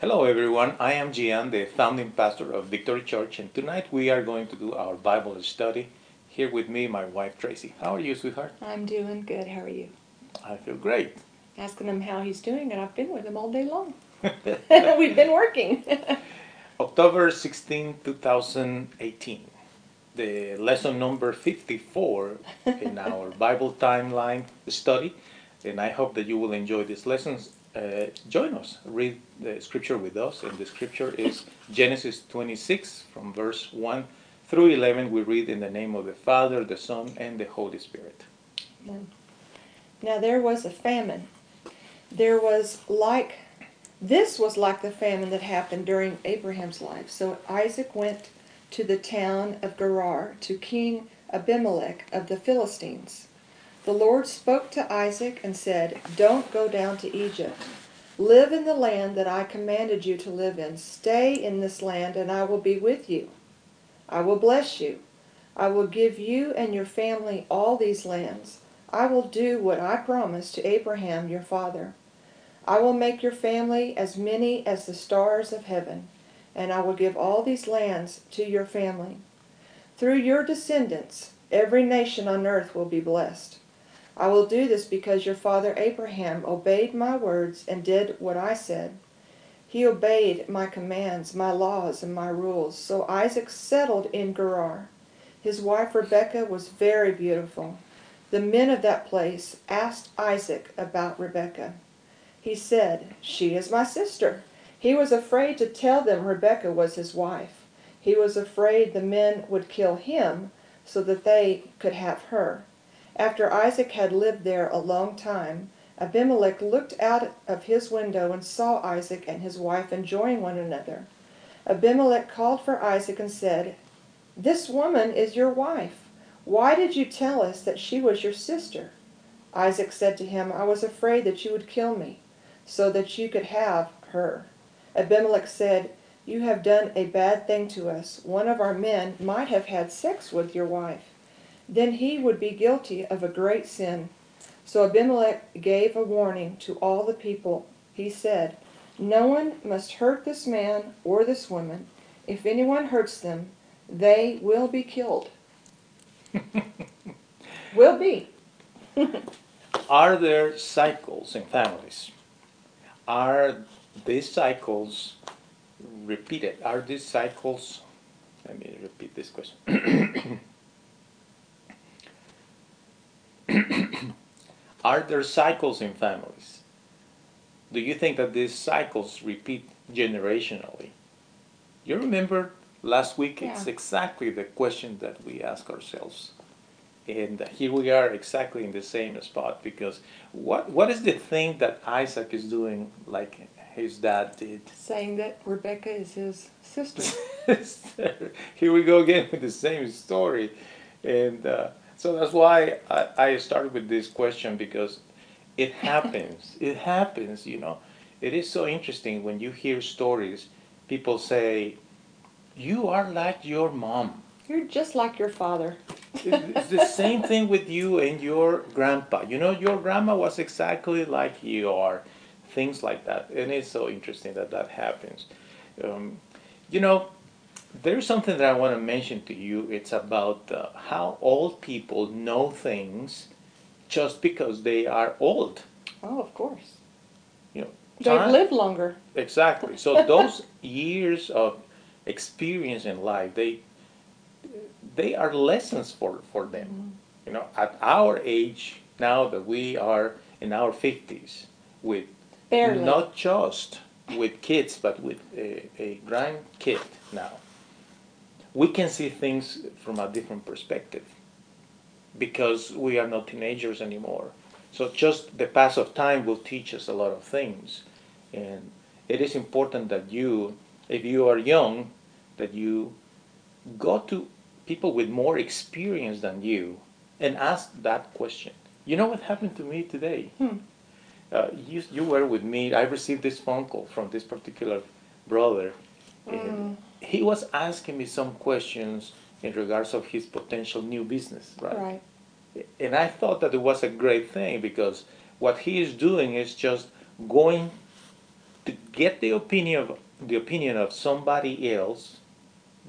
Hello, everyone. I am Gian, the founding pastor of Victory Church, and tonight we are going to do our Bible study. Here with me, my wife Tracy. How are you, sweetheart? I'm doing good. How are you? I feel great. Asking him how he's doing, and I've been with him all day long. We've been working. October 16, 2018. The lesson number 54 in our Bible timeline study. And I hope that you will enjoy these lessons. Uh, join us, read the scripture with us. And the scripture is Genesis 26 from verse 1 through 11. We read in the name of the Father, the Son, and the Holy Spirit. Amen. Now there was a famine. There was like, this was like the famine that happened during Abraham's life. So Isaac went to the town of Gerar to King Abimelech of the Philistines. The Lord spoke to Isaac and said, Don't go down to Egypt. Live in the land that I commanded you to live in. Stay in this land, and I will be with you. I will bless you. I will give you and your family all these lands. I will do what I promised to Abraham your father. I will make your family as many as the stars of heaven, and I will give all these lands to your family. Through your descendants, every nation on earth will be blessed. I will do this because your father Abraham obeyed my words and did what I said. He obeyed my commands, my laws, and my rules. So Isaac settled in Gerar. His wife Rebekah was very beautiful. The men of that place asked Isaac about Rebekah. He said, She is my sister. He was afraid to tell them Rebekah was his wife. He was afraid the men would kill him so that they could have her. After Isaac had lived there a long time, Abimelech looked out of his window and saw Isaac and his wife enjoying one another. Abimelech called for Isaac and said, This woman is your wife. Why did you tell us that she was your sister? Isaac said to him, I was afraid that you would kill me, so that you could have her. Abimelech said, You have done a bad thing to us. One of our men might have had sex with your wife then he would be guilty of a great sin. So Abimelech gave a warning to all the people. He said, No one must hurt this man or this woman. If anyone hurts them, they will be killed. will be. Are there cycles in families? Are these cycles repeated? Are these cycles, let me repeat this question. Are there cycles in families? Do you think that these cycles repeat generationally? You remember last week, yeah. it's exactly the question that we ask ourselves. And here we are exactly in the same spot because what, what is the thing that Isaac is doing like his dad did? Saying that Rebekah is his sister. here we go again with the same story. And uh, so that's why I, I started with this question because it happens. it happens, you know. It is so interesting when you hear stories, people say, You are like your mom. You're just like your father. it's the same thing with you and your grandpa. You know, your grandma was exactly like you are. Things like that. And it's so interesting that that happens. Um, you know, there's something that I want to mention to you. It's about uh, how old people know things just because they are old. Oh, of course. You know, they live longer. Exactly. So those years of experience in life, they they are lessons for for them. Mm-hmm. You know, at our age now that we are in our fifties, with Barely. not just with kids, but with a, a grandkid now we can see things from a different perspective because we are not teenagers anymore. So just the pass of time will teach us a lot of things. And it is important that you, if you are young, that you go to people with more experience than you and ask that question. You know what happened to me today? Hmm. Uh, you, you were with me. I received this phone call from this particular brother. Mm he was asking me some questions in regards of his potential new business, right? Right. And I thought that it was a great thing because what he is doing is just going to get the opinion of the opinion of somebody else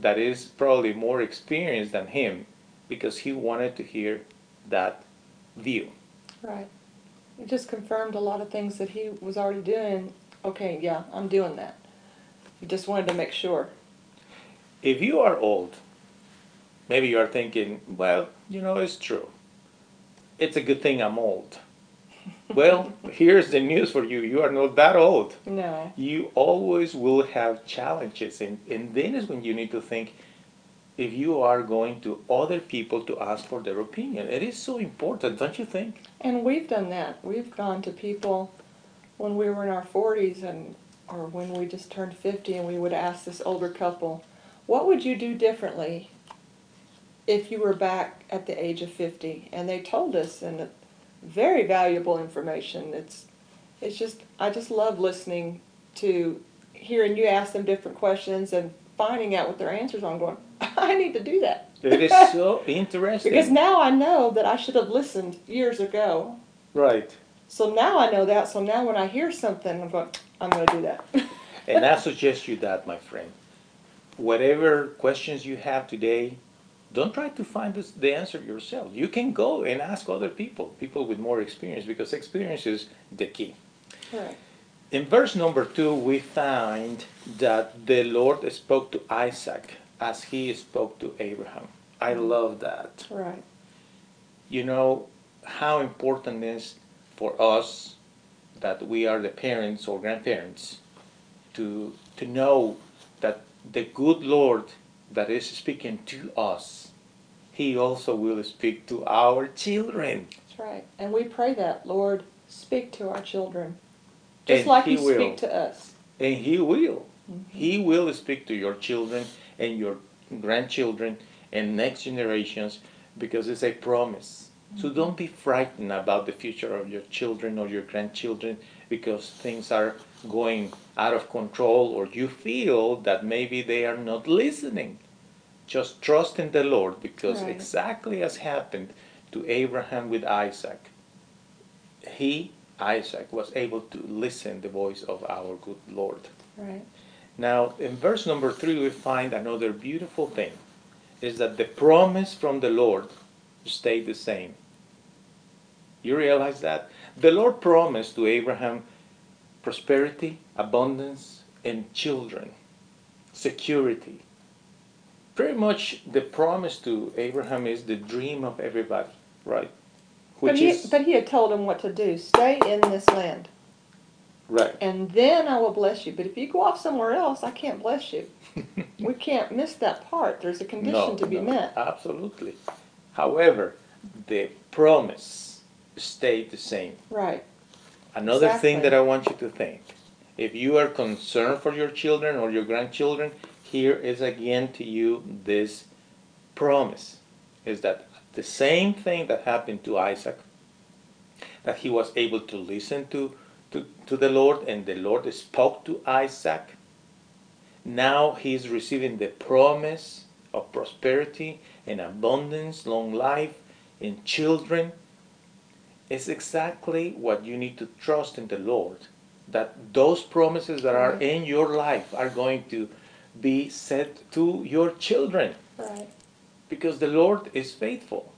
that is probably more experienced than him because he wanted to hear that view. Right. It just confirmed a lot of things that he was already doing. Okay, yeah, I'm doing that. He just wanted to make sure. If you are old, maybe you are thinking, well, you know, it's true. It's a good thing I'm old. well, here's the news for you. You are not that old. No. You always will have challenges. And, and then is when you need to think if you are going to other people to ask for their opinion. It is so important, don't you think? And we've done that. We've gone to people when we were in our 40s and or when we just turned 50 and we would ask this older couple, what would you do differently if you were back at the age of 50? And they told us and very valuable information. It's it's just I just love listening to hearing you ask them different questions and finding out what their answers are. I'm going, I need to do that. It is so interesting. because now I know that I should have listened years ago. Right. So now I know that. So now when I hear something, I'm going, I'm going to do that. And I suggest you that, my friend. Whatever questions you have today, don't try to find this, the answer yourself. You can go and ask other people, people with more experience, because experience is the key. right. In verse number two, we find that the Lord spoke to Isaac as he spoke to Abraham. I mm-hmm. love that. Right. You know how important it is for us that we are the parents or grandparents to to know that the good Lord that is speaking to us, He also will speak to our children. That's right. And we pray that, Lord, speak to our children. Just And like he you will. speak to us. And He will. Mm-hmm. He will speak to your children and your grandchildren and next generations because it's a promise. So don't be frightened about the future of your children or your grandchildren because things are going out of control or you feel that maybe they are not listening. Just trust in the Lord because Right. exactly as happened to Abraham with Isaac, he, Isaac, was able to listen the voice of our good Lord. Right. Now, in verse number three, we find another beautiful thing is that the promise from the Lord stayed the same. You realize that? The Lord promised to Abraham prosperity, abundance, and children, security. Pretty much the promise to Abraham is the dream of everybody, right? But he, is but he had told him what to do. Stay in this land, right. and then I will bless you. But if you go off somewhere else, I can't bless you. we can't miss that part. There's a condition No, to be no, met. Absolutely. However, the promise stayed the same. Right. Another thing that I want you to think if you are concerned for your children or your grandchildren, here is again to you this promise is that the same thing that happened to Isaac, that he was able to listen to, to, to the Lord and the Lord spoke to Isaac. Now he's receiving the promise of prosperity and abundance, long life, and children. It's exactly what you need to trust in the Lord. That those promises that are in your life are going to be said to your children Right. because the Lord is faithful.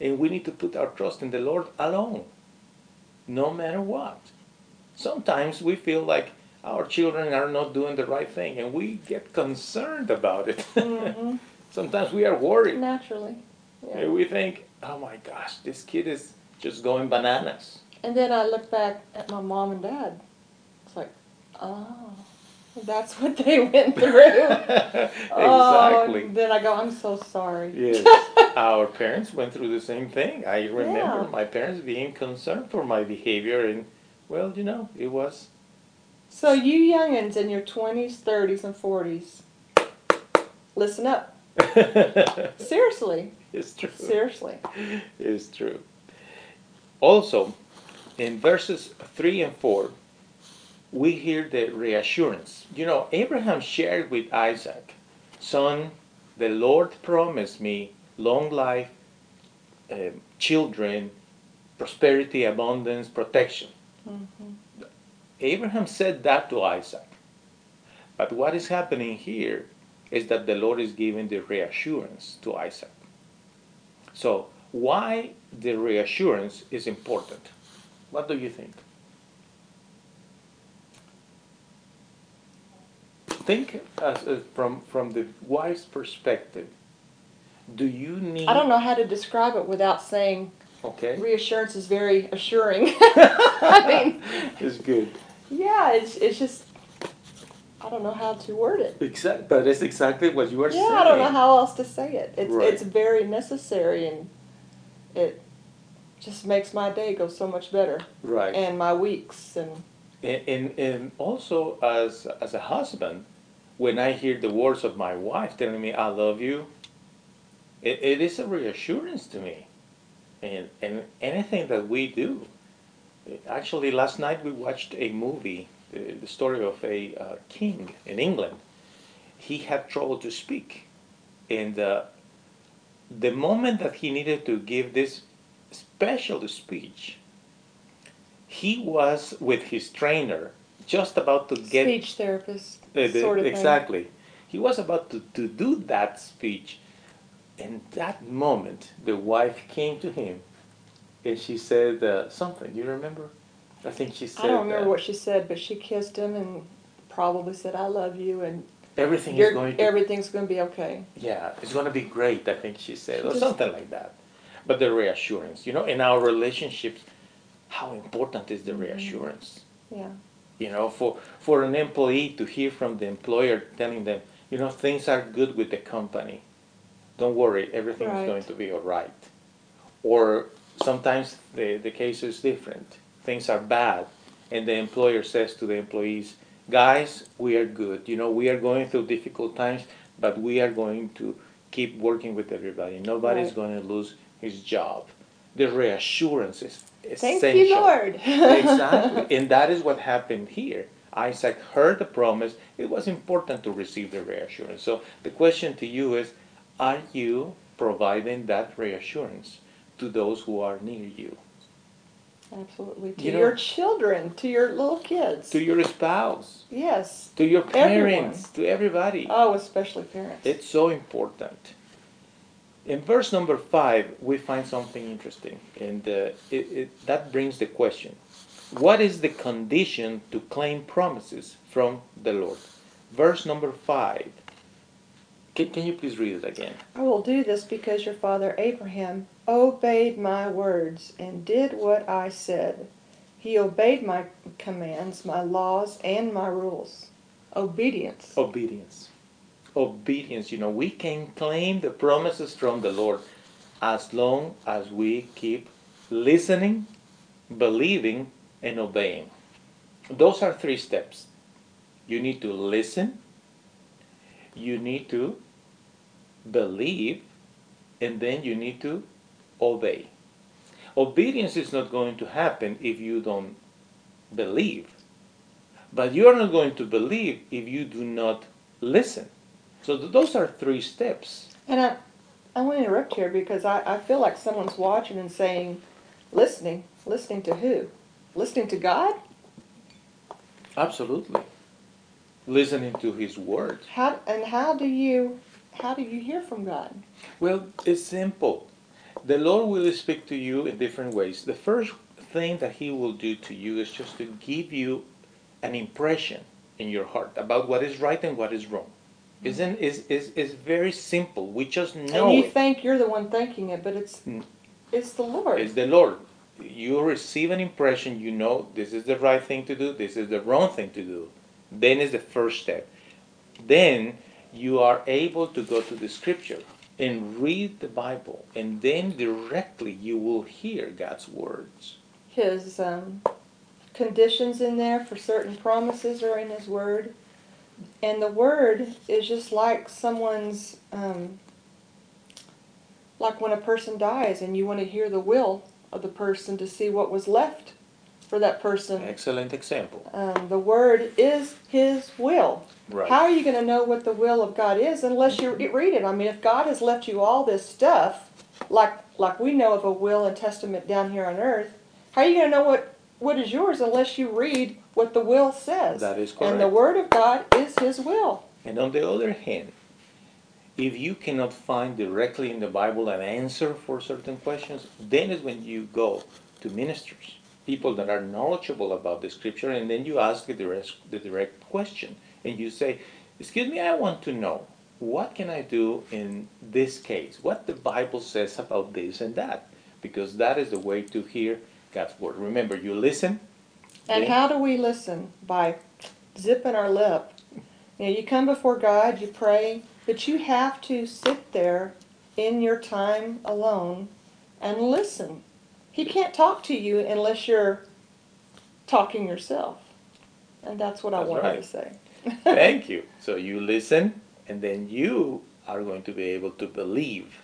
And we need to put our trust in the Lord alone, no matter what. Sometimes we feel like our children are not doing the right thing and we get concerned about it. hmm Sometimes we are worried. Naturally. Yeah. And we think, oh my gosh, this kid is just going bananas. And then I look back at my mom and dad. It's like, oh, that's what they went through. Oh, exactly. and then I go, I'm so sorry. Yes, our parents went through the same thing. I remember Yeah. my parents being concerned for my behavior, and well, you know, it was. So you youngins in your 20s, 30s, and 40s, listen up. Seriously, it's true. seriously. It's true. Also, in verses 3 and 4, we hear the reassurance. You know, Abraham shared with Isaac, Son, the Lord promised me long life, um, children, prosperity, abundance, protection. hmm Abraham said that to Isaac. But what is happening here is that the Lord is giving the reassurance to Isaac. So, why the reassurance is important? What do you think? Think as, as from from the wife's perspective. Do you need? I don't know how to describe it without saying Okay, reassurance is very assuring. I mean, it's good. yeah, it's it's just I don't know how to word it. Exact, but it's exactly what you are Yeah, saying. Yeah, I don't know how else to say it. It's Right. it's very necessary and it just makes my day go so much better Right. and my weeks and And, and, and also as as a husband, when I hear the words of my wife telling me I love you, it, it is a reassurance to me. And and anything that we do. Actually, last night we watched a movie, the, the story of a uh, king in England. He had trouble to speak, and uh, the moment that he needed to give this special speech, he was with his trainer just about to get speech therapist uh, the- sort of thing. exactly. He was about to, to do that speech. And that moment, the wife came to him and she said uh, something. You remember? I think she said, I don't remember uh, what she said, but she kissed him and probably said I love you and everything is you're, going to everything's going to be okay. Yeah, it's going to be great, I think she said, or something like that. But the reassurance, you know, in our relationships, how important is the Mm-hmm. reassurance? Yeah. You know, for, for an employee to hear from the employer telling them, you know, things are good with the company. Don't worry, everything is going to be all right. Or sometimes the, the case is different. Things are bad, and the employer says to the employees, guys, we are good. You know, we are going through difficult times, but we are going to keep working with everybody. Nobody's Right. going to lose his job. The reassurance is essential. Thank you, Lord. exactly. And that is what happened here. Isaac heard the promise. It was important to receive the reassurance. So the question to you is are you providing that reassurance to those who are near you? Absolutely. To You know- your children, to your little kids. To your spouse, yes. to your Everyone. parents, to everybody. Oh, especially parents. It's so important. In verse number five, we find something interesting, and uh, it, it, that brings the question What is the condition to claim promises from the Lord? Verse number five. Can, can you please read it again? I will do this because your father Abraham obeyed my words and did what I said. He obeyed my commands, my laws, and my rules. Obedience. Obedience. Obedience. You know, we can claim the promises from the Lord as long as we keep listening, believing, and obeying. Those are three steps. You need to listen, you need to believe, and then you need to obey. Obedience is not going to happen if you don't believe. But you are not going to believe if you do not listen. So th- those are three steps. And I, I want to interrupt here because I, I feel like someone's watching and saying, listening. Listening to who? Listening to God? Absolutely. Listening to His Word. How and how do you how do you hear from God? Well, it's simple. The Lord will speak to you in different ways. The first thing that He will do to you is just to give you an impression in your heart about what is right and what is wrong. Isn't is is is very simple. We just know and you it. think you're the one thinking it, but it's Mm. it's the Lord. It's the Lord. You receive an impression, you know this is the right thing to do, this is the wrong thing to do. Then is the first step. Then you are able to go to the scripture and read the Bible, and then directly you will hear God's words. His um, conditions in there for certain promises are in His Word, and the Word is just like someone's um, like when a person dies and you want to hear the will of the person to see what was left for that person. Excellent example. Um, the Word is His will. Right. How are you going to know what the will of God is unless you read it? I mean, if God has left you all this stuff, like like we know of a will and testament down here on earth, how are you going to know what what is yours unless you read what the will says. That is correct. And the. Word of God is His will. And on the other hand, if you cannot find directly in the Bible an answer for certain questions, then is when you go to ministers, people that are knowledgeable about the scripture, and then you ask the direct, the direct question. And you say, Excuse me, I want to know, what can I do in this case? What the Bible says about this and that? Because that is the way to hear God's word. Remember, you listen. And then- how do we listen? By zipping our lip. You know, you come before God, you pray, but you have to sit there in your time alone and listen. He can't talk to you unless you're talking yourself. And that's what I That's wanted right. to say. Thank you. So you listen, and then you are going to be able to believe.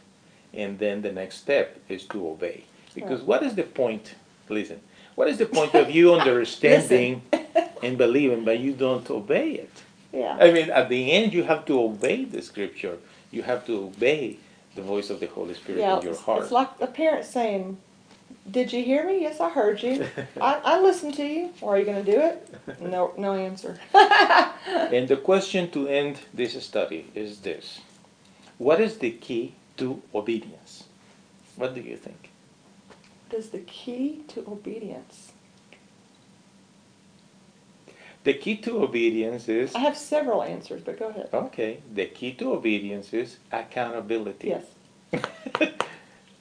And then the next step is to obey. Because what is the point? Listen, what is the point of you understanding and believing, but you don't obey it? Yeah. I mean, at the end, you have to obey the scripture. You have to obey the voice of the Holy Spirit Yeah, in your heart. it's like a parent saying, Did you hear me? Yes, I heard you. I, I listened to you. Or are you going to do it? No, no answer. And the question to end this study is this What is the key to obedience? What do you think? What is the key to obedience. The key to obedience is I have several answers, but go ahead. okay. The key to obedience is accountability. Yes.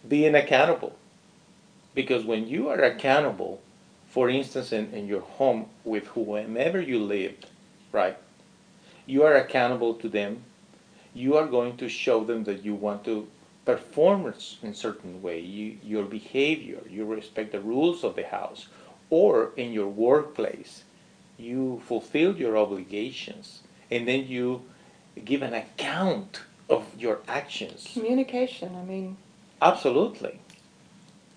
Being accountable. Because when you are accountable, for instance, in, in your home with whomever you live, right, you are accountable to them. You are going to show them that you want to perform in certain way. You, your behavior, you respect the rules of the house, or in your workplace, you fulfill your obligations, and then you give an account of your actions. Communication. I mean, Absolutely.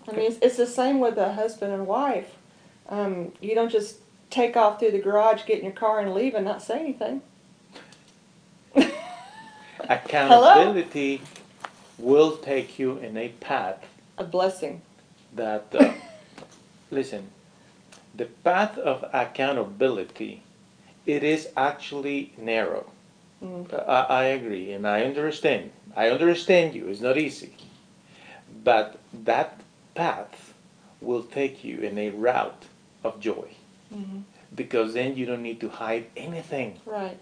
I mean, it's, it's the same with a husband and wife. Um, you don't just take off through the garage, get in your car, and leave and not say anything. Accountability will take you in a path A blessing. that, uh, listen, the path of accountability, it is actually narrow. Mm. I, I agree, and I understand. I understand you. It's not easy. But that path will take you in a route of joy. Mhm. Because then you don't need to hide anything. Right.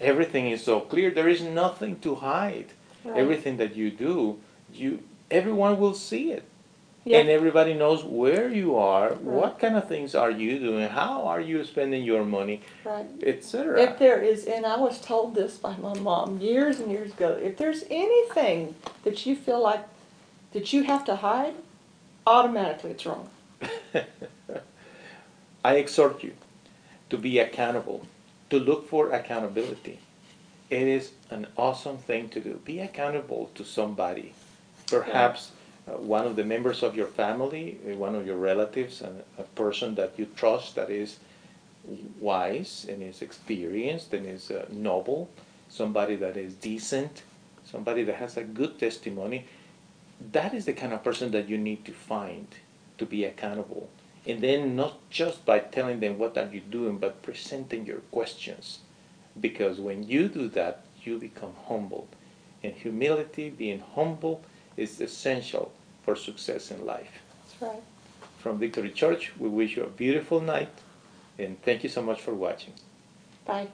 Everything is so clear. There is nothing to hide. Right. Everything that you do, you everyone will see it. And everybody knows where you are, Right. what kind of things are you doing, how are you spending your money, right. etc. If there is, and I was told this by my mom years and years ago, if there's anything that you feel like that you have to hide, automatically it's wrong. I exhort you to be accountable, to look for accountability. It is an awesome thing to do. Be accountable to somebody. Perhaps uh, one of the members of your family, uh, one of your relatives, and a person that you trust that is wise and is experienced and is uh, noble, somebody that is decent, somebody that has a good testimony. That is the kind of person that you need to find to be accountable. And then not just by telling them what are you doing, but presenting your questions. Because when you do that, you become humble. And humility, being humble, is essential for success in life. That's right. From Victory Church, we wish you a beautiful night and thank you so much for watching. Bye.